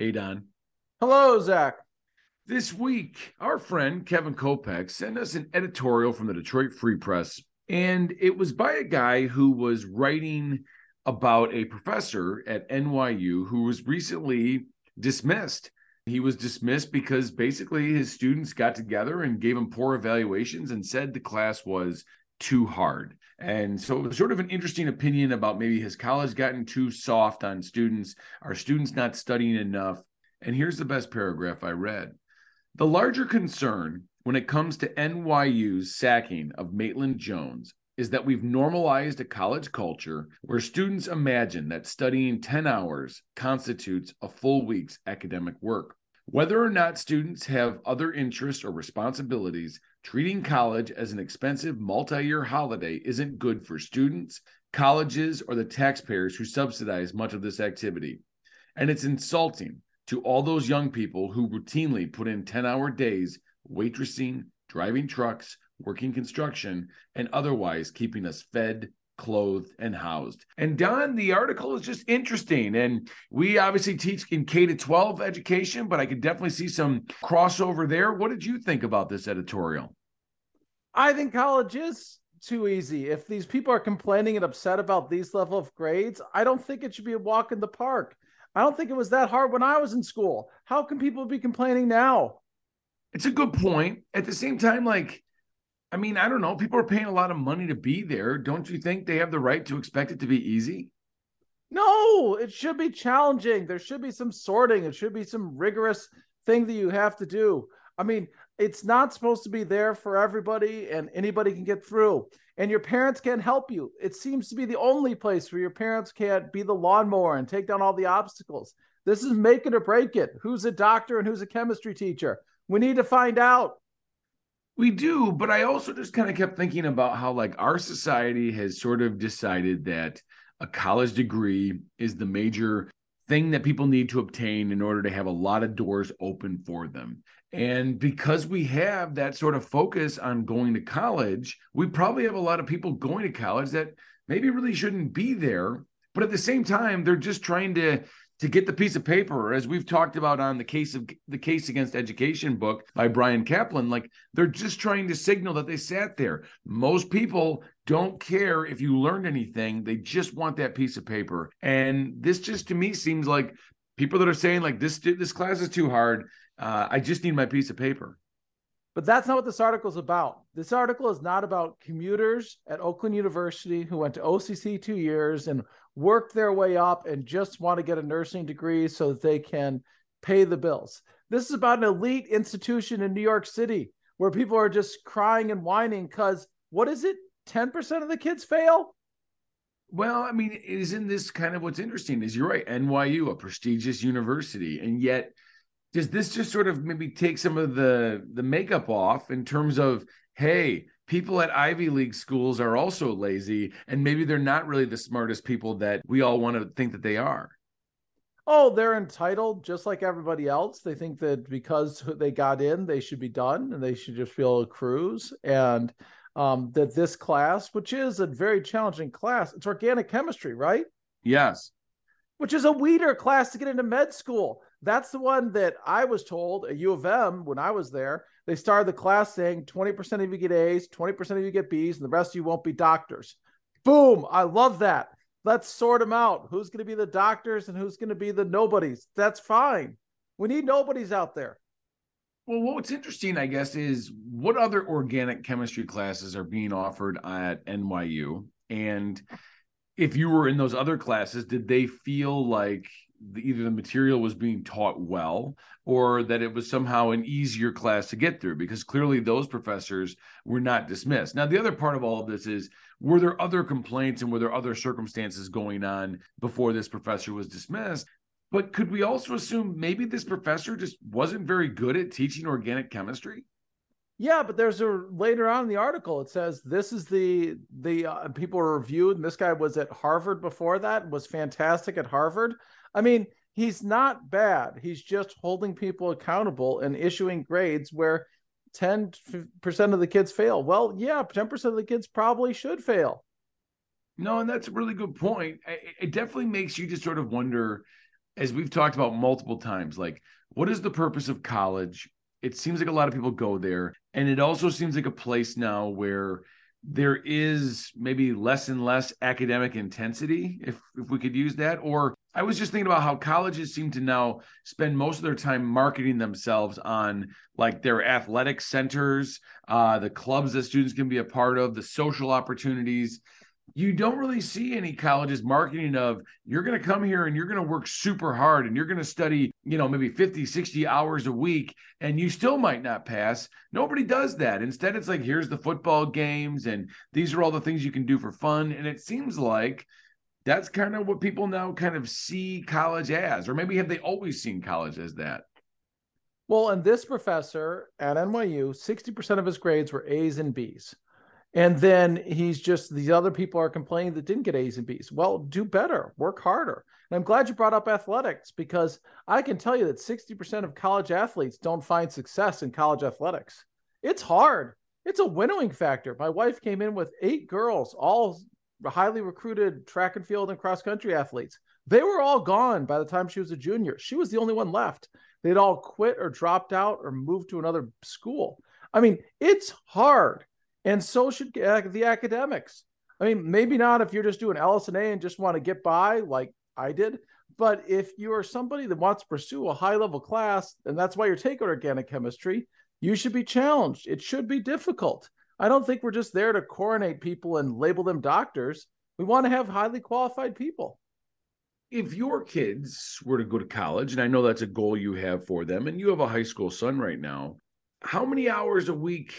Hey, Don. Hello, Zac. This week, our friend Kevin Kopeck sent us an editorial from the Detroit Free Press, and it was by a guy who was writing about a professor at NYU who was recently dismissed. He was dismissed because basically his students got together and gave him poor evaluations and said the class was too hard. And so it was sort of an interesting opinion about maybe his college gotten too soft on students, are students not studying enough? And here's the best paragraph I read. The larger concern when it comes to NYU's sacking of Maitland Jones is that we've normalized a college culture where students imagine that studying 10 hours constitutes a full week's academic work. Whether or not students have other interests or responsibilities, treating college as an expensive multi year holiday isn't good for students, colleges, or the taxpayers who subsidize much of this activity. And it's insulting to all those young people who routinely put in 10 hour days waitressing, driving trucks, working construction, and otherwise keeping us fed, clothed, and housed. And Don, the article is just interesting. And we obviously teach in K to 12 education, but I could definitely see some crossover there. What did you think about this editorial? I think college is too easy. If these people are complaining and upset about these level of grades, I don't think it should be a walk in the park. I don't think it was that hard when I was in school. How can people be complaining now? It's a good point. At the same time, like I mean, I don't know. People are paying a lot of money to be there. Don't you think they have the right to expect it to be easy? No, it should be challenging. There should be some sorting. It should be some rigorous thing that you have to do. I mean, it's not supposed to be there for everybody and anybody can get through. And your parents can't help you. It seems to be the only place where your parents can't be the lawnmower and take down all the obstacles. This is make it or break it. Who's a doctor and who's a chemistry teacher? We need to find out. We do, but I also just kind of kept thinking about how like our society has sort of decided that a college degree is the major thing that people need to obtain in order to have a lot of doors open for them. And because we have that sort of focus on going to college, we probably have a lot of people going to college that maybe really shouldn't be there. But at the same time, they're just trying to to get the piece of paper as we've talked about on the case of the case against education book by Bryan Caplan like they're just trying to signal that they sat there. Most people don't care if you learned anything. They just want that piece of paper. And this just to me seems like people that are saying like this this class is too hard. Uh, i just need my piece of paper. But that's not what this article is about. This article is not about commuters at Oakland University who went to OCC two years and worked their way up and just want to get a nursing degree so that they can pay the bills. This is about an elite institution in New York City where people are just crying and whining because what is it? 10% of the kids fail? Well, I mean, isn't this kind of what's interesting? Is you're right, NYU, a prestigious university, and yet does this just sort of maybe take some of the the makeup off in terms of hey people at ivy league schools are also lazy and maybe they're not really the smartest people that we all want to think that they are. Oh they're entitled just like everybody else. They think that because they got in they should be done and they should just feel a cruise and um, that this class which is a very challenging class it's organic chemistry right? Yes. Which is a weeder class to get into med school that's the one that I was told at U of M when I was there. They started the class saying 20% of you get A's, 20% of you get B's, and the rest of you won't be doctors. Boom. I love that. Let's sort them out. Who's going to be the doctors and who's going to be the nobodies? That's fine. We need nobodies out there. Well, what's interesting, I guess, is what other organic chemistry classes are being offered at NYU? And if you were in those other classes, did they feel like the, either the material was being taught well or that it was somehow an easier class to get through because clearly those professors were not dismissed. Now, the other part of all of this is were there other complaints and were there other circumstances going on before this professor was dismissed? But could we also assume maybe this professor just wasn't very good at teaching organic chemistry? Yeah, but there's a later on in the article it says this is the the uh, people reviewed. And this guy was at Harvard before that, was fantastic at Harvard. I mean, he's not bad. He's just holding people accountable and issuing grades where 10% of the kids fail. Well, yeah, 10% of the kids probably should fail. No, and that's a really good point. It definitely makes you just sort of wonder as we've talked about multiple times, like what is the purpose of college? It seems like a lot of people go there. And it also seems like a place now where there is maybe less and less academic intensity, if if we could use that. Or I was just thinking about how colleges seem to now spend most of their time marketing themselves on like their athletic centers, uh, the clubs that students can be a part of, the social opportunities. You don't really see any colleges marketing of you're going to come here and you're going to work super hard and you're going to study you know maybe 50 60 hours a week and you still might not pass. Nobody does that. Instead it's like here's the football games and these are all the things you can do for fun. And it seems like that's kind of what people now kind of see college as or maybe have they always seen college as that well and this professor at nyu 60% of his grades were a's and b's and then he's just these other people are complaining that didn't get A's and B's. Well, do better, work harder. And I'm glad you brought up athletics because I can tell you that 60% of college athletes don't find success in college athletics. It's hard. It's a winnowing factor. My wife came in with eight girls, all highly recruited track and field and cross country athletes. They were all gone by the time she was a junior. She was the only one left. They'd all quit or dropped out or moved to another school. I mean, it's hard and so should uh, the academics. I mean, maybe not if you're just doing LS&A and just want to get by like I did, but if you are somebody that wants to pursue a high level class, and that's why you're taking organic chemistry, you should be challenged. It should be difficult. I don't think we're just there to coronate people and label them doctors. We want to have highly qualified people. If your kids were to go to college, and I know that's a goal you have for them, and you have a high school son right now, how many hours a week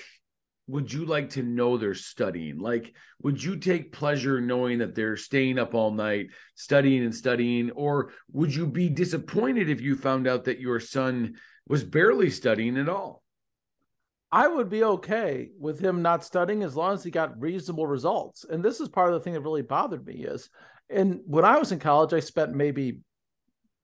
would you like to know they're studying? Like, would you take pleasure knowing that they're staying up all night studying and studying? Or would you be disappointed if you found out that your son was barely studying at all? I would be okay with him not studying as long as he got reasonable results. And this is part of the thing that really bothered me is and when I was in college, I spent maybe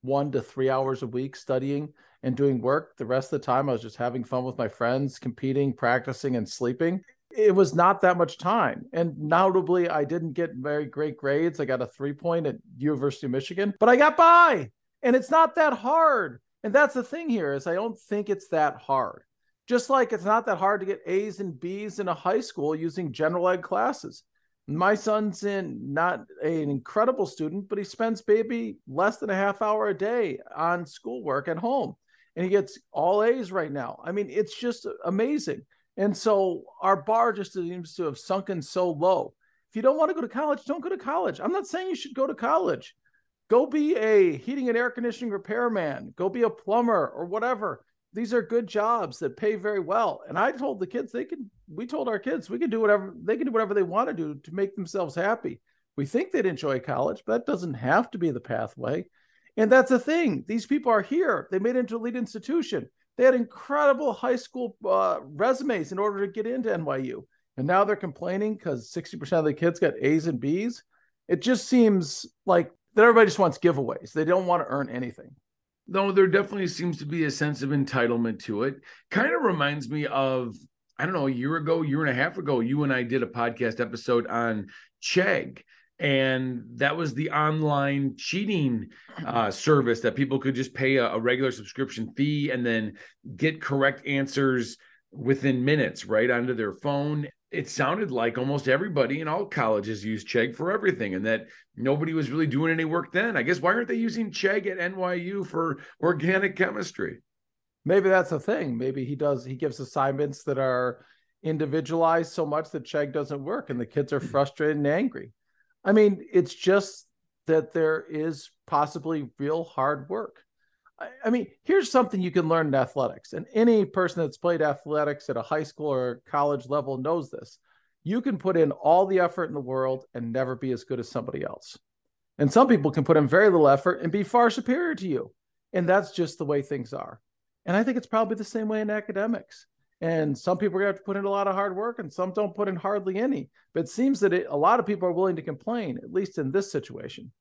one to three hours a week studying and doing work. The rest of the time, I was just having fun with my friends, competing, practicing, and sleeping. It was not that much time. And notably, I didn't get very great grades. I got a three point at University of Michigan, but I got by. And it's not that hard. And that's the thing here is I don't think it's that hard. Just like it's not that hard to get A's and B's in a high school using general ed classes. My son's in not a, an incredible student, but he spends maybe less than a half hour a day on schoolwork at home and he gets all A's right now. I mean, it's just amazing. And so our bar just seems to have sunken so low. If you don't want to go to college, don't go to college. I'm not saying you should go to college. Go be a heating and air conditioning repairman, go be a plumber or whatever. These are good jobs that pay very well. And I told the kids they can we told our kids we can do whatever they can do whatever they want to do to make themselves happy. We think they'd enjoy college, but that doesn't have to be the pathway. And that's the thing. These people are here. They made it into a elite institution. They had incredible high school uh, resumes in order to get into NYU. And now they're complaining because 60% of the kids got A's and B's. It just seems like that everybody just wants giveaways. They don't want to earn anything. No, there definitely seems to be a sense of entitlement to it. Kind of reminds me of, I don't know, a year ago, year and a half ago, you and I did a podcast episode on Chegg and that was the online cheating uh, service that people could just pay a, a, regular subscription fee and then get correct answers within minutes right onto their phone it sounded like almost everybody in all colleges used chegg for everything and that nobody was really doing any work then. I guess why aren't they using chegg at nyu for organic chemistry? Maybe that's the thing. Maybe he does he gives assignments that are individualized so much that chegg doesn't work and the kids are frustrated and angry. I mean, it's just that there is possibly real hard work. I, mean, here's something you can learn in athletics, and any person that's played athletics at a high school or college level knows this. You can put in all the effort in the world and never be as good as somebody else. And some people can put in very little effort and be far superior to you. And that's just the way things are. And I think it's probably the same way in academics. And some people are going to have to put in a lot of hard work, and some don't put in hardly any. But it seems that it, a lot of people are willing to complain, at least in this situation.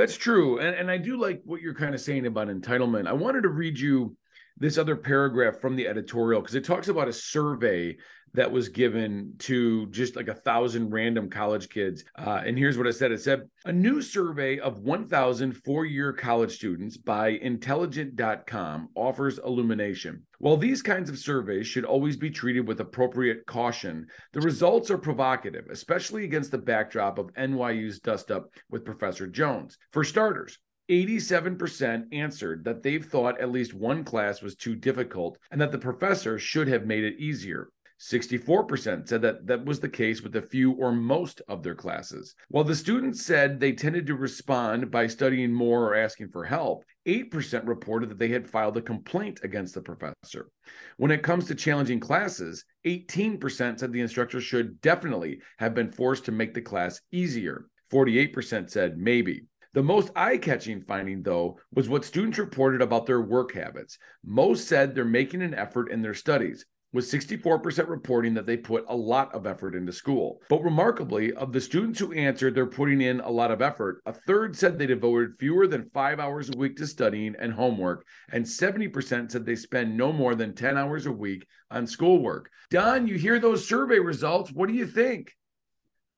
That's true. And, and I do like what you're kind of saying about entitlement. I wanted to read you this other paragraph from the editorial because it talks about a survey that was given to just like a thousand random college kids. Uh, and here's what it said it said a new survey of 1,000 four year college students by intelligent.com offers illumination. While these kinds of surveys should always be treated with appropriate caution, the results are provocative, especially against the backdrop of NYU's dust up with Professor Jones. For starters, 87% answered that they've thought at least one class was too difficult and that the professor should have made it easier. 64% said that that was the case with a few or most of their classes. While the students said they tended to respond by studying more or asking for help, 8% reported that they had filed a complaint against the professor. When it comes to challenging classes, 18% said the instructor should definitely have been forced to make the class easier. 48% said maybe. The most eye catching finding, though, was what students reported about their work habits. Most said they're making an effort in their studies with 64% reporting that they put a lot of effort into school. But remarkably, of the students who answered they're putting in a lot of effort, a third said they devoted fewer than five hours a week to studying and homework, and 70% said they spend no more than 10 hours a week on schoolwork. Don, you hear those survey results. What do you think?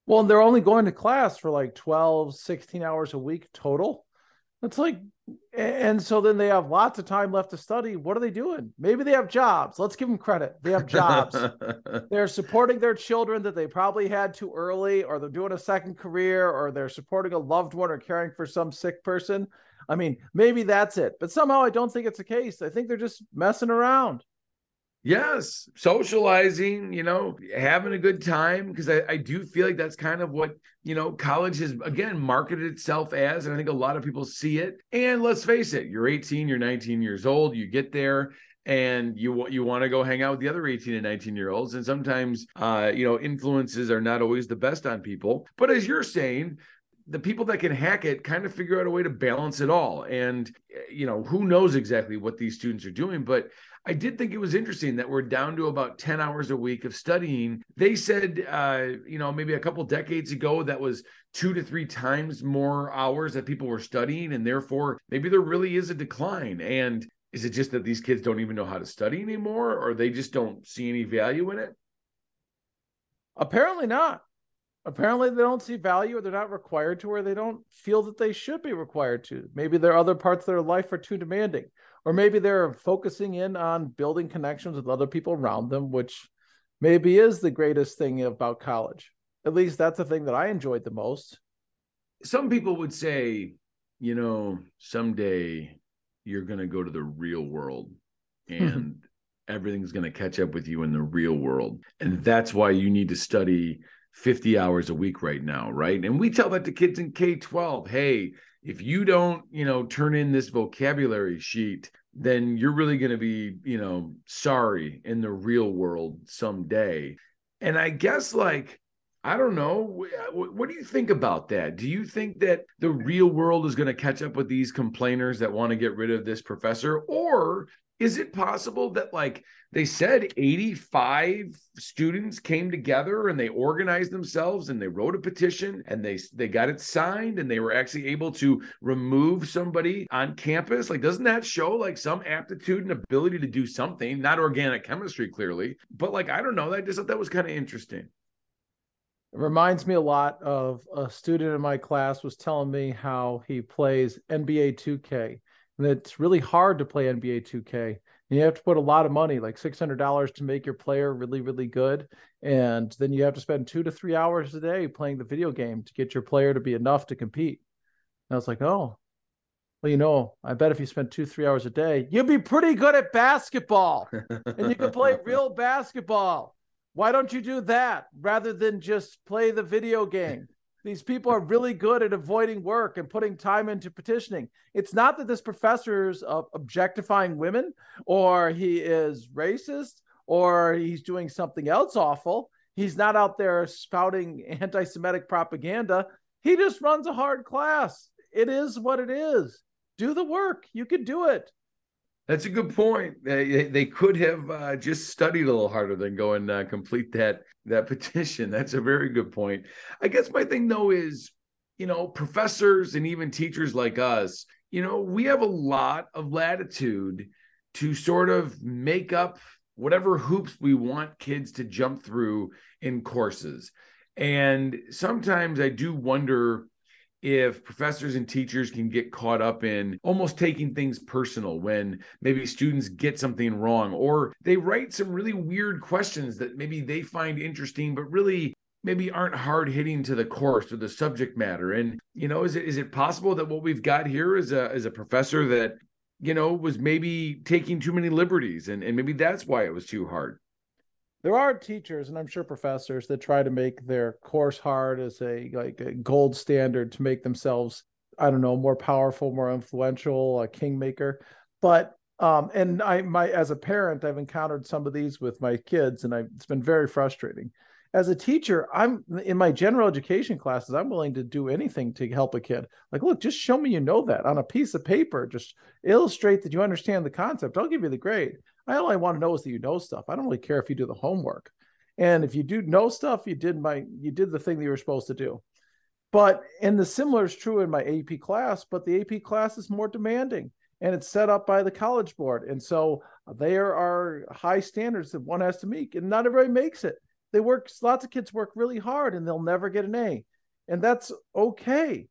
Well, they're only going to class for like 12, 16 hours a week total. It's like, and so then they have lots of time left to study. What are they doing? Maybe they have jobs. Let's give them credit. They have jobs. they're supporting their children that they probably had too early, or they're doing a second career, or they're supporting a loved one or caring for some sick person. I mean, maybe that's it. But somehow I don't think it's the case. I think they're just messing around. Yes, socializing, you know, having a good time because I, I do feel like that's kind of what, you know, college has again marketed itself as. And I think a lot of people see it. And let's face it, you're 18, you're 19 years old, you get there and you you want to go hang out with the other 18 and 19 year olds and sometimes uh you know influences are not always the best on people but as you're saying the people that can hack it kind of figure out a way to balance it all and you know who knows exactly what these students are doing but I did think it was interesting that we're down to about 10 hours a week of studying. They said, uh, you know, maybe a couple decades ago, that was two to three times more hours that people were studying. And therefore, maybe there really is a decline. And is it just that these kids don't even know how to study anymore, or they just don't see any value in it? Apparently not. Apparently, they don't see value or they're not required to, or they don't feel that they should be required to. Maybe their other parts of their life are too demanding or maybe they're focusing in on building connections with other people around them, which maybe is the greatest thing about college. At least that's the thing that I enjoyed the most. Some people would say, you know, someday you're going to go to the real world and everything's going to catch up with you in the real world. And that's why you need to study 50 hours a week right now, right? And we tell that to kids in K 12 hey, if you don't, you know, turn in this vocabulary sheet, then you're really going to be, you know, sorry in the real world someday. And I guess, like, I don't know. What do you think about that? Do you think that the real world is going to catch up with these complainers that want to get rid of this professor? Or is it possible that, like, they said 85 students came together and they organized themselves and they wrote a petition and they they got it signed and they were actually able to remove somebody on campus? Like doesn't that show like some aptitude and ability to do something? Not organic chemistry clearly but like i don't know. I just thought that was kind of interesting. It reminds me a lot of a student in my class was telling me how he plays NBA 2K and it's really hard to play NBA 2K and you have to put a lot of money, like six hundred dollars, to make your player really, really good. And then you have to spend two to three hours a day playing the video game to get your player to be enough to compete. And I was like, oh, well, you know, I bet if you spent two, three hours a day, you'd be pretty good at basketball, and you could play real basketball. Why don't you do that rather than just play the video game? These people are really good at avoiding work and putting time into petitioning. It's not that this professor is uh, objectifying women or he is racist or he's doing something else awful. He's not out there spouting anti Semitic propaganda. He just runs a hard class. It is what it is. Do the work. You can do it. That's a good point. They, they could have uh, just studied a little harder than go and uh, complete that that petition. That's a very good point. I guess my thing though is, you know, professors and even teachers like us, you know, we have a lot of latitude to sort of make up whatever hoops we want kids to jump through in courses. And sometimes I do wonder if professors and teachers can get caught up in almost taking things personal when maybe students get something wrong or they write some really weird questions that maybe they find interesting but really maybe aren't hard hitting to the course or the subject matter. And you know is it is it possible that what we've got here is a is a professor that you know was maybe taking too many liberties and and maybe that's why it was too hard there are teachers and i'm sure professors that try to make their course hard as a like a gold standard to make themselves i don't know more powerful more influential a kingmaker. But um and i my as a parent i've encountered some of these with my kids and I, it's been very frustrating. As a teacher i'm in my general education classes i'm willing to do anything to help a kid. Like look just show me you know that. On a piece of paper just illustrate that you understand the concept. I'll give you the grade I I want to know is that you know stuff. I don't really care if you do the homework. And if you do know stuff, you did my you did the thing that you were supposed to do. But and the similar is true in my AP class, but the AP class is more demanding and it's set up by the college board. And so uh, there are high standards that one has to meet, and not everybody makes it. They work, lots of kids work really hard and they'll never get an A. And that's okay.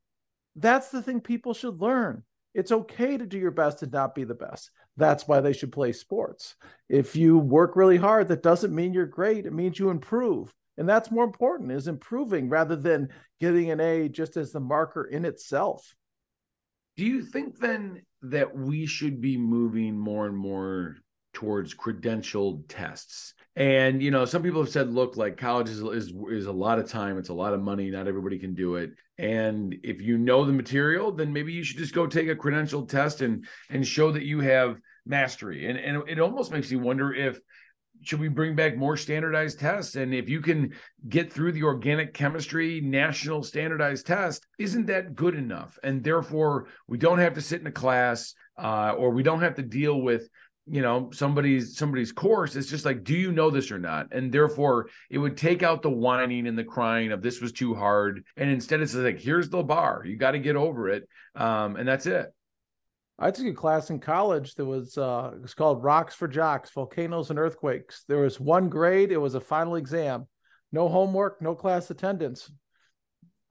That's the thing people should learn. It's okay to do your best and not be the best. That's why they should play sports. If you work really hard, that doesn't mean you're great. It means you improve. And that's more important is improving rather than getting an A just as the marker in itself. Do you think then that we should be moving more and more towards credentialed tests? And you know, some people have said, look, like college is, is is a lot of time, it's a lot of money, not everybody can do it. And if you know the material, then maybe you should just go take a credentialed test and and show that you have mastery. And and it almost makes you wonder if should we bring back more standardized tests? And if you can get through the organic chemistry national standardized test, isn't that good enough? And therefore, we don't have to sit in a class uh, or we don't have to deal with you know somebody's somebody's course it's just like do you know this or not? And therefore it would take out the whining and the crying of this was too hard. And instead it's like here's the bar. You got to get over it. Um, and that's it. I took a class in college that was uh it was called rocks for jocks volcanoes and earthquakes. There was one grade it was a final exam. No homework no class attendance.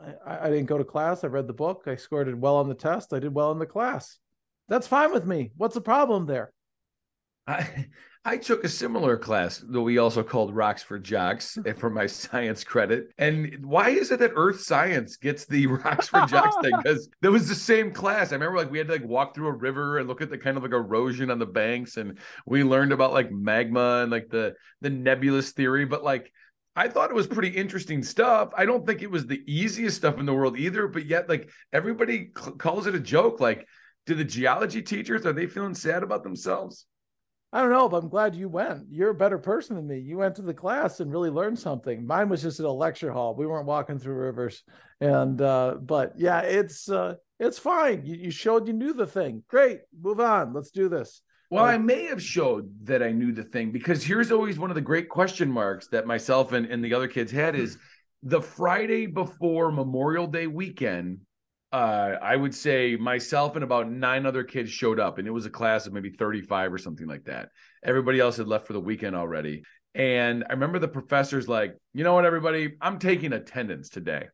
I, I didn't go to class. I read the book. I scored it well on the test. I did well in the class. That's fine with me. What's the problem there I I took a similar class that we also called Rocks for Jocks eh, for my science credit. And why is it that Earth Science gets the Rocks for Jocks thing? Because that was the same class. I remember like we had to like walk through a river and look at the kind of like erosion on the banks, and we learned about like magma and like the the nebulous theory. But like I thought it was pretty interesting stuff. I don't think it was the easiest stuff in the world either, but yet like everybody c- calls it a joke. Like, do the geology teachers are they feeling sad about themselves? I don't know, but I'm glad you went. You're a better person than me. You went to the class and really learned something. Mine was just at a lecture hall. We weren't walking through rivers. And uh, but yeah, it's uh it's fine. You, you showed you knew the thing. Great. Move on. Let's do this. Well, I may have showed that I knew the thing because here's always one of the great question marks that myself and, and the other kids had is the Friday before Memorial Day weekend uh, I would say myself and about nine other kids showed up, and it was a class of maybe 35 or something like that. Everybody else had left for the weekend already. And I remember the professor's like, you know what, everybody, I'm taking attendance today.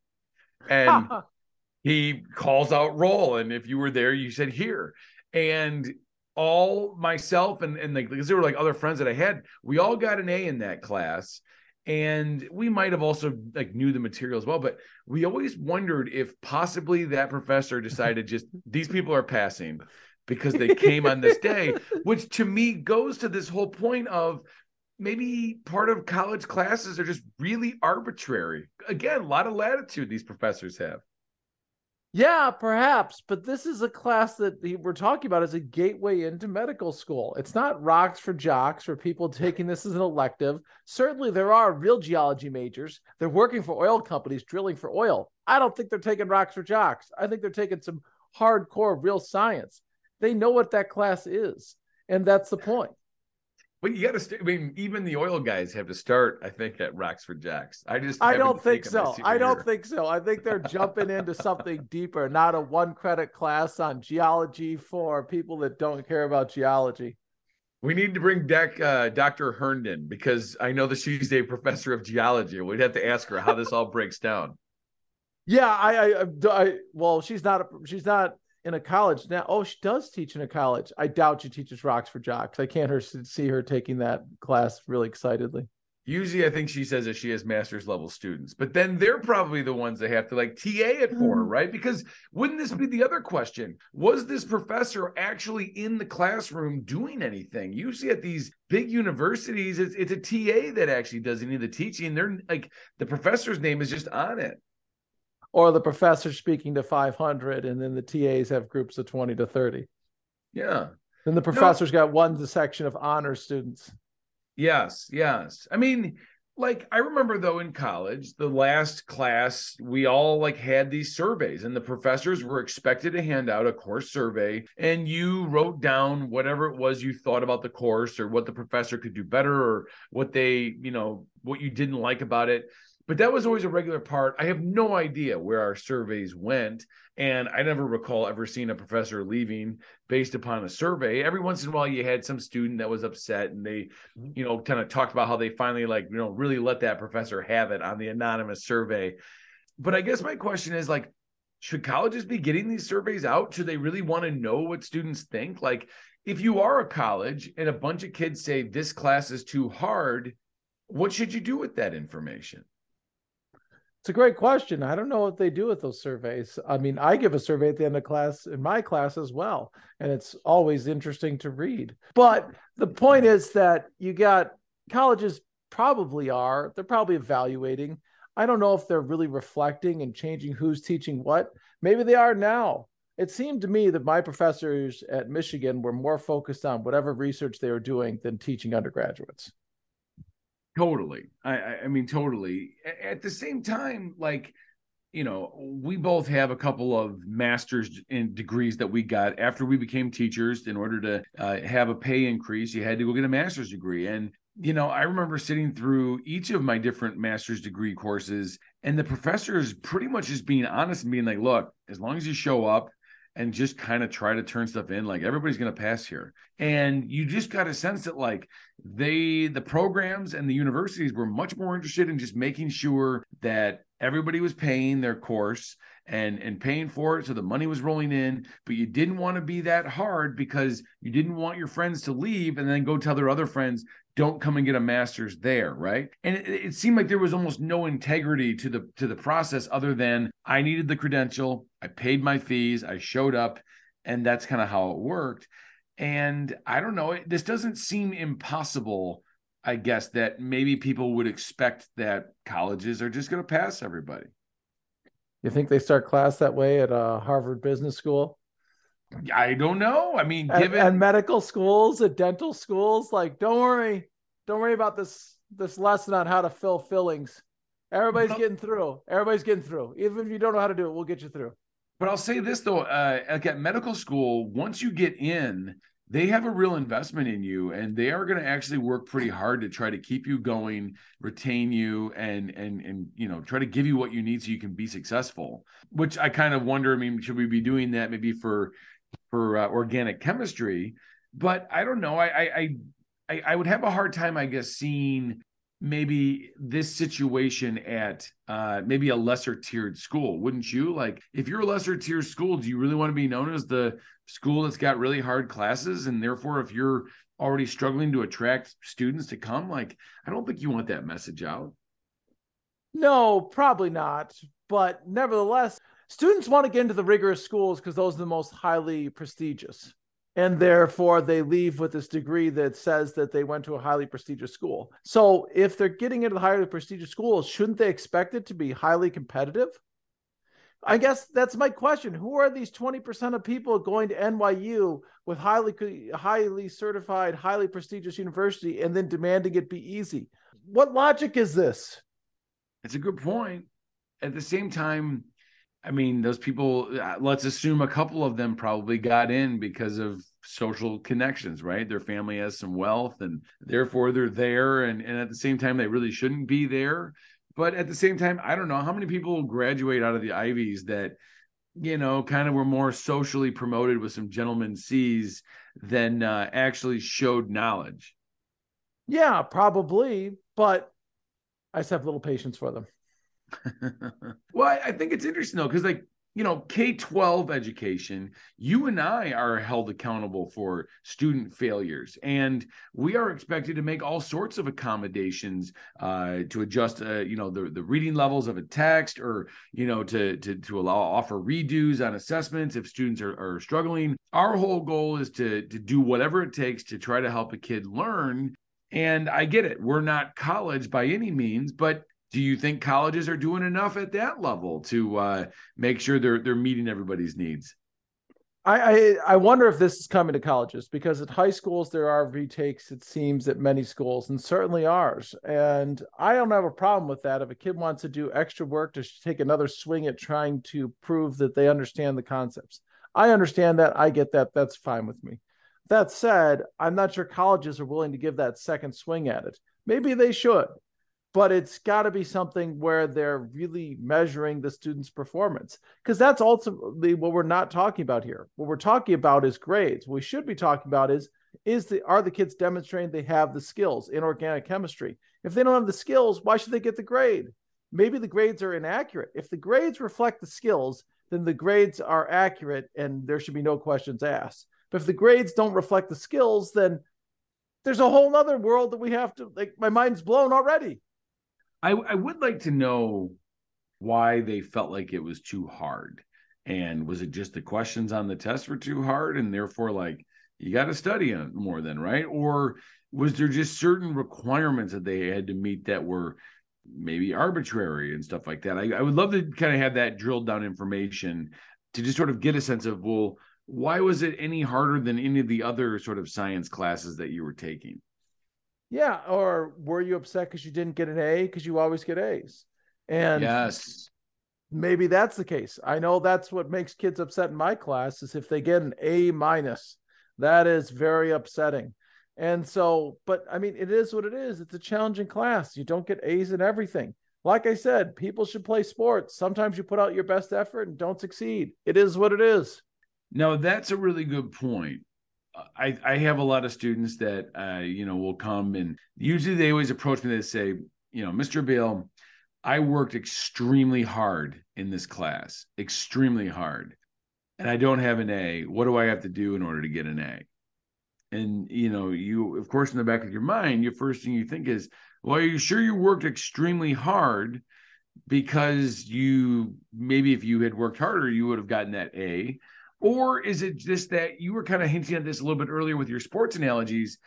And he calls out roll. And if you were there, you said here. And all myself and, and like, because there were like other friends that I had, we all got an A in that class and we might have also like knew the material as well but we always wondered if possibly that professor decided just these people are passing because they came on this day which to me goes to this whole point of maybe part of college classes are just really arbitrary. Again a lot of latitude these professors have yeah, perhaps, but this is a class that we're talking about as a gateway into medical school. It's not rocks for jocks for people taking this as an elective. Certainly, there are real geology majors. They're working for oil companies, drilling for oil. I don't think they're taking rocks for jocks. I think they're taking some hardcore real science. They know what that class is, and that's the point. But you got to. St- I mean, even the oil guys have to start. I think at Rocks Jacks. I just. I don't think so. I don't think so. I think they're jumping into something deeper, not a one credit class on geology for people that don't care about geology. We need to bring deck uh, Dr. Herndon because I know that she's a professor of geology. We'd have to ask her how this all breaks down. Yeah, I, I, I, well, she's not, a, she's not in a college now. Oh, she does teach in a college. I doubt she teaches rocks for jocks. I can't her see her taking that class really excitedly. Usually, I think she says that she has master's level students, but then they're probably the ones that have to like TA it for her, mm-hmm. right? Because wouldn't this be the other question? Was this professor actually in the classroom doing anything? Usually, at these big universities, it's, it's a TA that actually does any of the teaching. They're like the professor's name is just on it. Or the professor speaking to 500, and then the TAs have groups of 20 to 30. Yeah. Then the professor's no. got one section of honor students. Yes, yes. I mean, like I remember though in college, the last class, we all like had these surveys, and the professors were expected to hand out a course survey, and you wrote down whatever it was you thought about the course or what the professor could do better or what they, you know, what you didn't like about it but that was always a regular part. I have no idea where our surveys went. And I never recall ever seeing a professor leaving based upon a survey. Every once in a while, you had some student that was upset and they, mm-hmm. you know, kind of talked about how they finally, like, you know, really let that professor have it on the anonymous survey. But I guess my question is like, should colleges be getting these surveys out? Should they really want to know what students think? Like, if you are a college and a bunch of kids say this class is too hard, what should you do with that information? It's a great question. I don't know what they do with those surveys. I mean, I give a survey at the end of class in my class as well, and it's always interesting to read. But the point mm-hmm. is that you got colleges probably are, they're probably evaluating. I don't know if they're really reflecting and changing who's teaching what. Maybe they are now. It seemed to me that my professors at Michigan were more focused on whatever research they were doing than teaching undergraduates. Totally. I, I mean, totally. At the same time, like, you know, we both have a couple of master's in degrees that we got after we became teachers. In order to uh, have a pay increase, you had to go get a master's degree. And you know, I remember sitting through each of my different master's degree courses, and the professors pretty much just being honest and being like, "Look, as long as you show up, and just kind of try to turn stuff in like everybody's going to pass here. And you just got a sense that like they the programs and the universities were much more interested in just making sure that everybody was paying their course and and paying for it so the money was rolling in. But you didn't want to be that hard because you didn't want your friends to leave and then go tell their other friends don't come and get a master's there right and it, it, seemed like there was almost no integrity to the to the process other than i needed the credential i paid my fees i showed up and that's kind of how it worked and i don't know this doesn't seem impossible I guess that maybe people would expect that colleges are just going to pass everybody. You think they start class that way at a Harvard Business School? I don't know. I mean, and, given and medical schools, and dental schools, like don't worry, don't worry about this this lesson on how to fill fillings. Everybody's no. getting through. Everybody's getting through. Even if you don't know how to do it, we'll get you through. But I'll say this though, uh, like at medical school, once you get in, they have a real investment in you and they are going to actually work pretty hard to try to keep you going retain you and and and you know try to give you what you need so you can be successful which i kind of wonder i mean should we be doing that maybe for for uh, organic chemistry? But i don't know I, I i i would have a hard time i guess seeing maybe this situation at uh, maybe a lesser tiered school wouldn't you? Like if you're a lesser tier school do you really want to be known as the school that's got really hard classes? And therefore if you're already struggling to attract students to come like i don't think you want that message out. No probably not. But nevertheless students want to get into the rigorous schools because those are the most highly prestigious and therefore they leave with this degree that says that they went to a highly prestigious school. So if they're getting into the highly prestigious schools, shouldn't they expect it to be highly competitive? I guess that's my question. Who are these 20% of people going to NYU with highly highly certified, highly prestigious university and then demanding it be easy? What logic is this? It's a good point. At the same time, I mean, those people, uh, let's assume a couple of them probably got in because of social connections, right? Their family has some wealth and therefore they're there. And, and at the same time, they really shouldn't be there. But at the same time, I don't know how many people graduate out of the Ivies that you know, kind of were more socially promoted with some gentlemen C's than uh, actually showed knowledge. Yeah, probably, but I just have little patience for them. well, I think it's interesting though, because like you know, K 12 education, you and I are held accountable for student failures. And we are expected to make all sorts of accommodations uh, to adjust, uh, you know, the, the reading levels of a text or, you know, to, to, to allow offer redos on assessments if students are, are struggling. Our whole goal is to, to do whatever it takes to try to help a kid learn. And I get it. We're not college by any means, but do you think colleges are doing enough at that level to uh, make sure they're they're meeting everybody's needs? I, I, I wonder if this is coming to colleges because at high schools there are retakes. It seems at many schools and certainly ours. And I don't have a problem with that. If a kid wants to do extra work to take another swing at trying to prove that they understand the concepts, I understand that. I get that. That's fine with me. That said, I'm not sure colleges are willing to give that second swing at it. Maybe they should but it's got to be something where they're really measuring the student's performance because that's ultimately what we're not talking about here. What we're talking about is grades. What we should be talking about is is the are the kids demonstrating they have the skills in organic chemistry? If they don't have the skills why should they get the grade? Maybe the grades are inaccurate. If the grades reflect the skills then the grades are accurate and there should be no questions asked. But if the grades don't reflect the skills then there's a whole other world that we have to like my mind's blown already I, I would like to know why they felt like it was too hard. And was it just the questions on the test were too hard and therefore like you got to study on more than right? Or was there just certain requirements that they had to meet that were maybe arbitrary and stuff like that? I, I would love to kind of have that drilled down information to just sort of get a sense of, well, why was it any harder than any of the other sort of science classes that you were taking? Yeah, or were you upset because you didn't get an A because you always get A's? And yes, maybe that's the case. I know that's what makes kids upset in my class is if they get an A minus. That is very upsetting. And so, but I mean, it is what it is. It's a challenging class. You don't get A's in everything. Like I said, people should play sports. Sometimes you put out your best effort and don't succeed. It is what it is. No, that's a really good point. I, I have a lot of students that uh, you know will come and usually they always approach me. They say, you know, Mr. Bill, I worked extremely hard in this class, extremely hard, and I don't have an A. What do I have to do in order to get an A? And you know, you of course in the back of your mind, your first thing you think is, well, are you sure you worked extremely hard? Because you maybe if you had worked harder, you would have gotten that A or is it just that you were kind of hinting at this a little bit earlier with your sports analogies?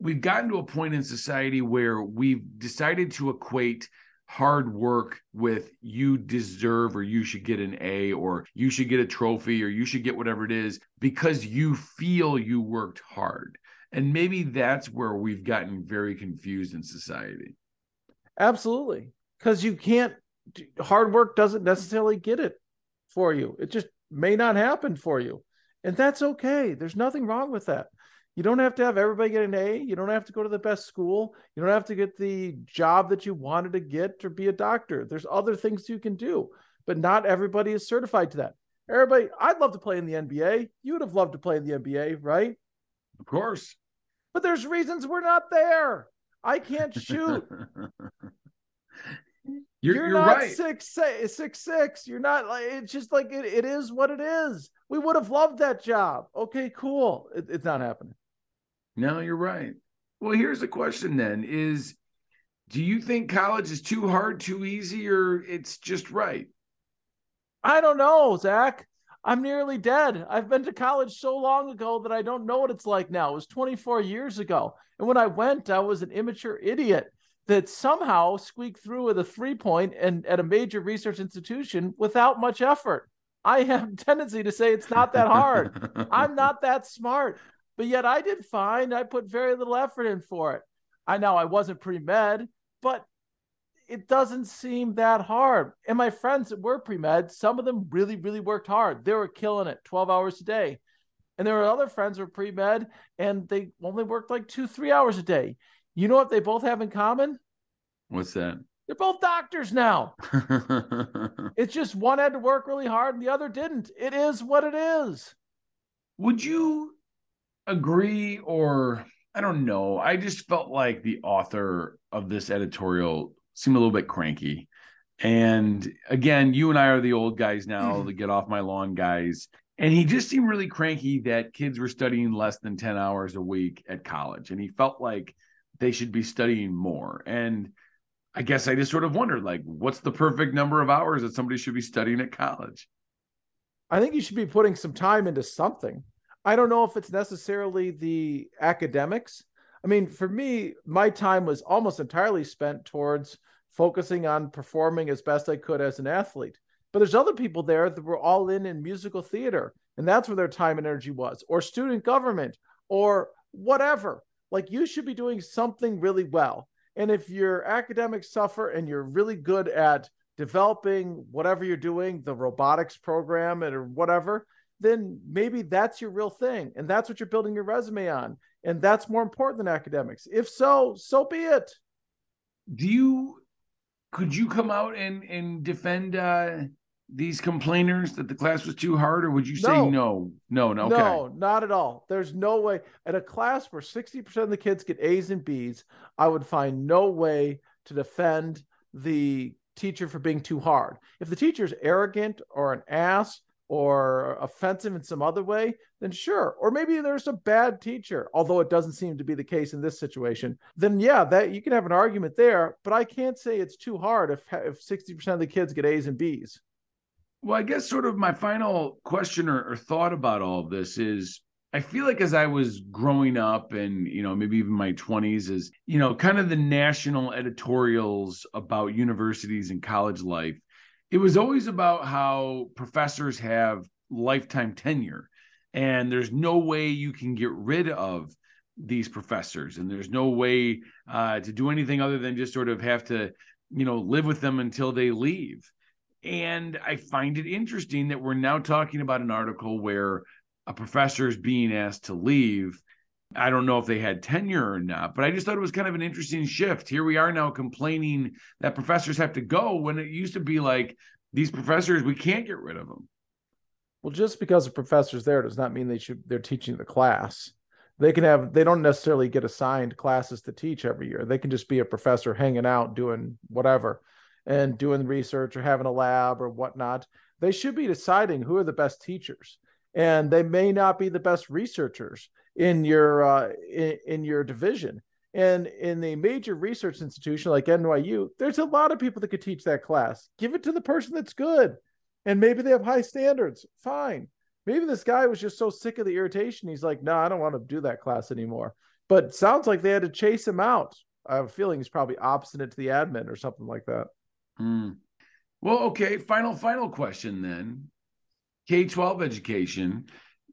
We've gotten to a point in society where we've decided to equate hard work with you deserve or you should get an A or you should get a trophy or you should get whatever it is because you feel you worked hard. And maybe that's where we've gotten very confused in society. Absolutely. Because you can't, hard work doesn't necessarily get it for you. It just may not happen for you. And that's okay. There's nothing wrong with that. You don't have to have everybody get an A. You don't have to go to the best school. You don't have to get the job that you wanted to get or be a doctor. There's other things you can do, but not everybody is certified to that. Everybody, I'd love to play in the NBA. You would have loved to play in the NBA, right? Of course. But there's reasons we're not there. I can't shoot. You're, you're, you're not right. six, six six six. You're not like it's just like it, it is what it is. We would have loved that job. Okay, cool. It, it's not happening. No, you're right. Well, here's the question then: Is do you think college is too hard, too easy, or it's just right? I don't know, Zac. I'm nearly dead. I've been to college so long ago that I don't know what it's like now. It was 24 years ago. And when I went, I was an immature idiot that somehow squeaked through with a three point and at a major research institution without much effort. I have a tendency to say it's not that hard. I'm not that smart, but yet I did fine. I put very little effort in for it. I know I wasn't pre med, but it doesn't seem that hard. And my friends that were pre med, some of them really, really worked hard. They were killing it 12 hours a day. And there were other friends who were pre med and they only worked like two, three hours a day. You know what they both have in common? What's that? They're both doctors now. it's just one had to work really hard and the other didn't. It is what it is. Would you agree or I don't know. I just felt like the author of this editorial seemed a little bit cranky. And again, you and I are the old guys now, the get off my lawn guys. And he just seemed really cranky that kids were studying less than 10 hours a week at college. And he felt like they should be studying more. And I guess I just sort of wondered like, what's the perfect number of hours that somebody should be studying at college? I think you should be putting some time into something. I don't know if it's necessarily the academics. I mean, for me, my time was almost entirely spent towards focusing on performing as best I could as an athlete. But there's other people there that were all in in musical theater, and that's where their time and energy was, or student government, or whatever. Like you should be doing something really well. And if your academics suffer and you're really good at developing whatever you're doing, the robotics program or whatever, then maybe that's your real thing. And that's what you're building your resume on. And that's more important than academics. If so, so be it. Do you could you come out and and defend uh these complainers that the class was too hard, or would you say no? No, no, no, okay. no not at all. There's no way. At a class where 60% of the kids get A's and B's, I would find no way to defend the teacher for being too hard. If the teacher is arrogant or an ass or offensive in some other way, then sure. Or maybe there's a bad teacher, although it doesn't seem to be the case in this situation. Then yeah, that you can have an argument there, but I can't say it's too hard if if 60% of the kids get A's and B's. Well, I guess sort of my final question or, or thought about all of this is I feel like as I was growing up and, you know, maybe even my 20s, is, you know, kind of the national editorials about universities and college life, it was always about how professors have lifetime tenure and there's no way you can get rid of these professors and there's no way uh, to do anything other than just sort of have to, you know, live with them until they leave. And I find it interesting that we're now talking about an article where a professor is being asked to leave. I don't know if they had tenure or not, but I just thought it was kind of an interesting shift. Here we are now complaining that professors have to go when it used to be like these professors, we can't get rid of them. Well, just because a professor's there does not mean they should they're teaching the class. They can have they don't necessarily get assigned classes to teach every year. They can just be a professor hanging out doing whatever and doing research or having a lab or whatnot, they should be deciding who are the best teachers. And they may not be the best researchers in your uh, in, in your division. And in a major research institution like NYU, there's a lot of people that could teach that class. Give it to the person that's good. And maybe they have high standards. Fine. Maybe this guy was just so sick of the irritation. He's like, no, I don't want to do that class anymore. But sounds like they had to chase him out. I have a feeling he's probably obstinate to the admin or something like that. Mm. Well, okay. Final, final question then. K 12 education.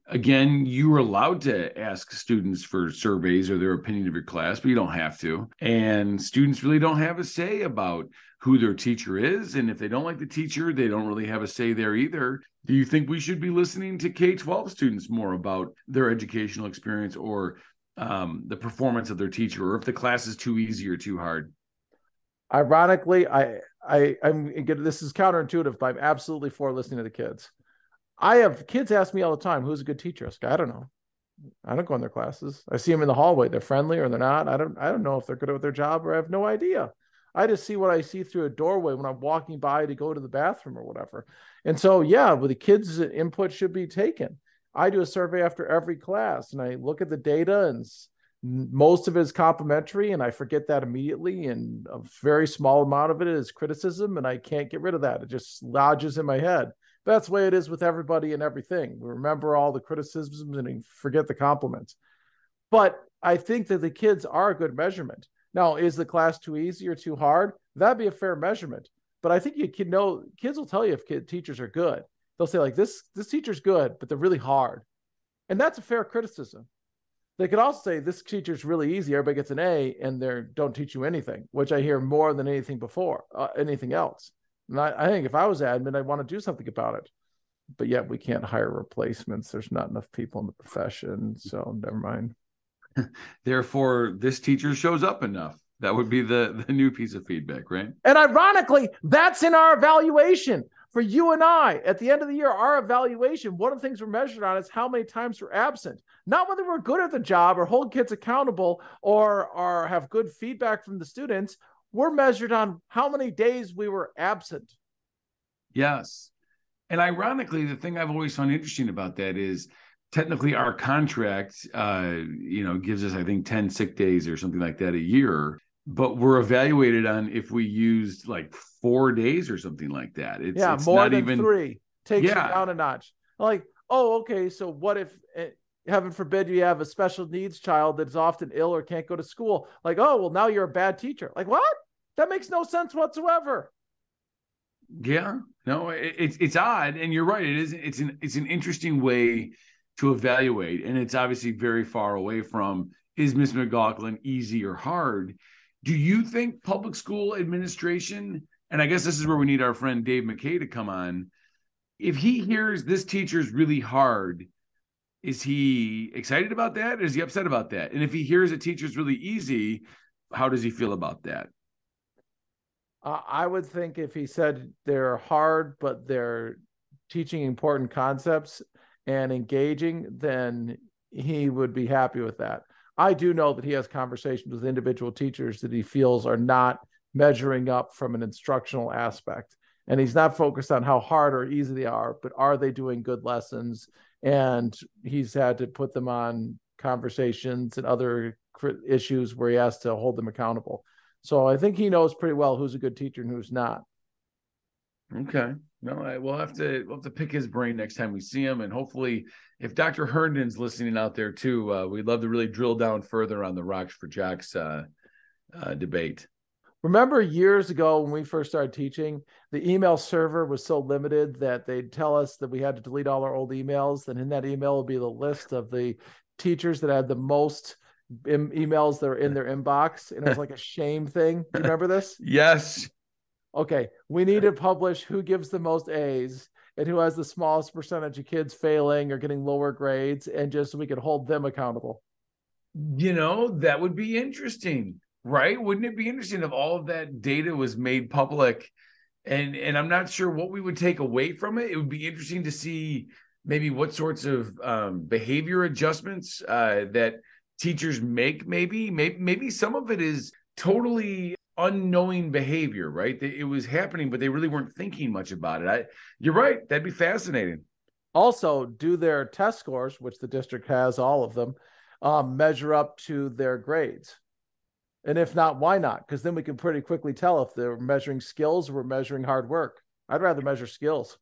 Again, you are allowed to ask students for surveys or their opinion of your class, but you don't have to. And students really don't have a say about who their teacher is. And if they don't like the teacher, they don't really have a say there either. Do you think we should be listening to K 12 students more about their educational experience or um, the performance of their teacher, or if the class is too easy or too hard? Ironically, I I I'm this is counterintuitive, but I'm absolutely for listening to the kids. I have kids ask me all the time, "Who's a good teacher?" I, I don't know. I don't go in their classes. I see them in the hallway. They're friendly or they're not. I don't. I don't know if they're good at their job or I have no idea. I just see what I see through a doorway when I'm walking by to go to the bathroom or whatever. And so, yeah, well, the kids' input should be taken. I do a survey after every class, and I look at the data and most of it is complimentary and i forget that immediately and a very small amount of it is criticism and i can't get rid of that. It just lodges in my head. That's the way it is with everybody and everything. We remember all the criticisms and forget the compliments. But i think that the kids are a good measurement. Now is the class too easy or too hard? That'd be a fair measurement. But i think you can know kids will tell you if kid, teachers are good. They'll say like this this teacher's good but they're really hard. And that's a fair criticism they could also say this teacher's really easy. Everybody gets an A, and they don't teach you anything, which I hear more than anything before, uh, anything else. And I, I think if I was admin, I'd want to do something about it. But yet we can't hire replacements. There's not enough people in the profession, so never mind. Therefore, this teacher shows up enough. That would be the the new piece of feedback, right? And ironically, that's in our evaluation for you and I. At the end of the year, our evaluation, one of the things we're measured on is how many times we're absent, not whether we're good at the job or hold kids accountable or have good feedback from the students. We're measured on how many days we were absent. Yes. And ironically, the thing I've always found interesting about that is technically our contract uh, you know gives us i think 10 sick days or something like that a year but we're evaluated on if we used like four days or something like that. It's, yeah it's more not than even three takes Yeah. you down a notch. Like oh okay so what if eh, heaven forbid you have a special needs child that's often ill or can't go to school? Like oh well now you're a bad teacher. Like what? That makes no sense whatsoever. Yeah no it, it's it's odd and you're right it is it's an it's an interesting way to evaluate and it's obviously very far away from is miss mclaughlin easy or hard do you think public school administration and i guess this is where we need our friend dave mckay to come on if he hears this teacher's really hard is he excited about that? Or is he upset about that? And if he hears a teacher's really easy how does he feel about that? Uh, i would think if he said they're hard but they're teaching important concepts and engaging then he would be happy with that i do know that he has conversations with individual teachers that he feels are not measuring up from an instructional aspect. And he's not focused on how hard or easy they are but are they doing good lessons? And he's had to put them on conversations and other issues where he has to hold them accountable. So i think he knows pretty well who's a good teacher and who's not Okay. No, I, we'll have to we'll have to pick his brain next time we see him, and hopefully, if Dr. Herndon's listening out there too, uh, we'd love to really drill down further on the Rocks for Jocks uh, uh, debate. remember years ago when we first started teaching the email server was so limited that they'd tell us that we had to delete all our old emails and in that email would be the list of the teachers that had the most em- emails that are in their inbox and it was like a shame thing do you remember this Yes. Okay, we need to publish who gives the most A's and who has the smallest percentage of kids failing or getting lower grades, and just so we could hold them accountable. You know, that would be interesting, right? Wouldn't it be interesting if all of that data was made public? And and I'm not sure what we would take away from it. It would be interesting to see maybe what sorts of um, behavior adjustments uh, that teachers make. Maybe, maybe maybe some of it is totally unknowing behavior, right? It was happening, but they really weren't thinking much about it. I, you're right. That'd be fascinating. Also, do their test scores, which the district has all of them, um, measure up to their grades? And if not, why not? Because then we can pretty quickly tell if they're measuring skills or we're measuring hard work. I'd rather measure skills.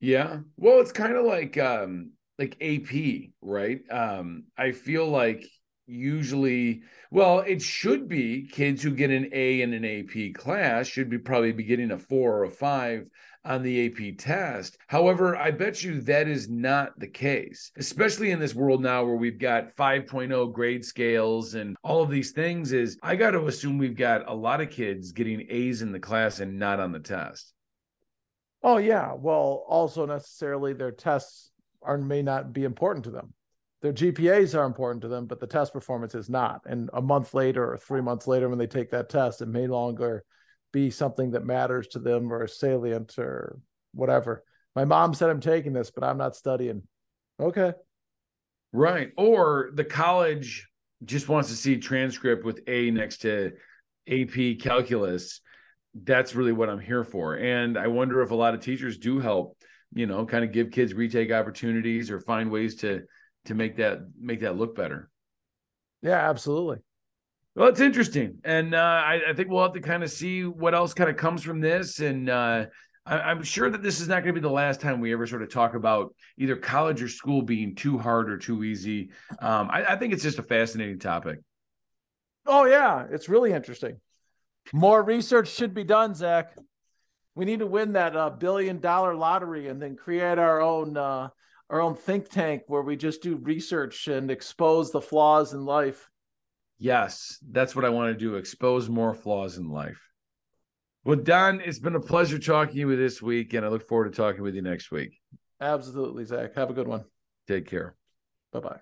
Yeah. Well, it's kind of like um like AP, right? Um I feel like usually well, it should be kids who get an A in an AP class should be probably be getting a 4 or a 5 on the AP test. However, I bet you that is not the case, especially in this world now where we've got 5.0 grade scales and all of these things is I got to assume we've got a lot of kids getting A's in the class and not on the test. Oh yeah. Well, also necessarily their tests are may not be important to them. Their GPAs are important to them, but the test performance is not. And a month later or three months later, when they take that test, it may longer be something that matters to them or salient or whatever. My mom said I'm taking this, but I'm not studying. Okay. Right. Or the college just wants to see transcript with A next to AP calculus. That's really what I'm here for. And I wonder if a lot of teachers do help, you know, kind of give kids retake opportunities or find ways to to make that make that look better. Yeah, absolutely. Well, it's interesting, and uh, I, I, think we'll have to kind of see what else kind of comes from this. And uh, I, am sure that this is not going to be the last time we ever sort of talk about either college or school being too hard or too easy. Um, I, I think it's just a fascinating topic. Oh yeah, it's really interesting. More research should be done, Zac. We need to win that uh, billion dollar lottery and then create our own uh, our own think tank where we just do research and expose the flaws in life. Yes, that's what I want to do. Expose more flaws in life. Well, Don, it's been a pleasure talking to you this week, and I look forward to talking with you next week. Absolutely, Zac. Have a good one. Take care. Bye bye.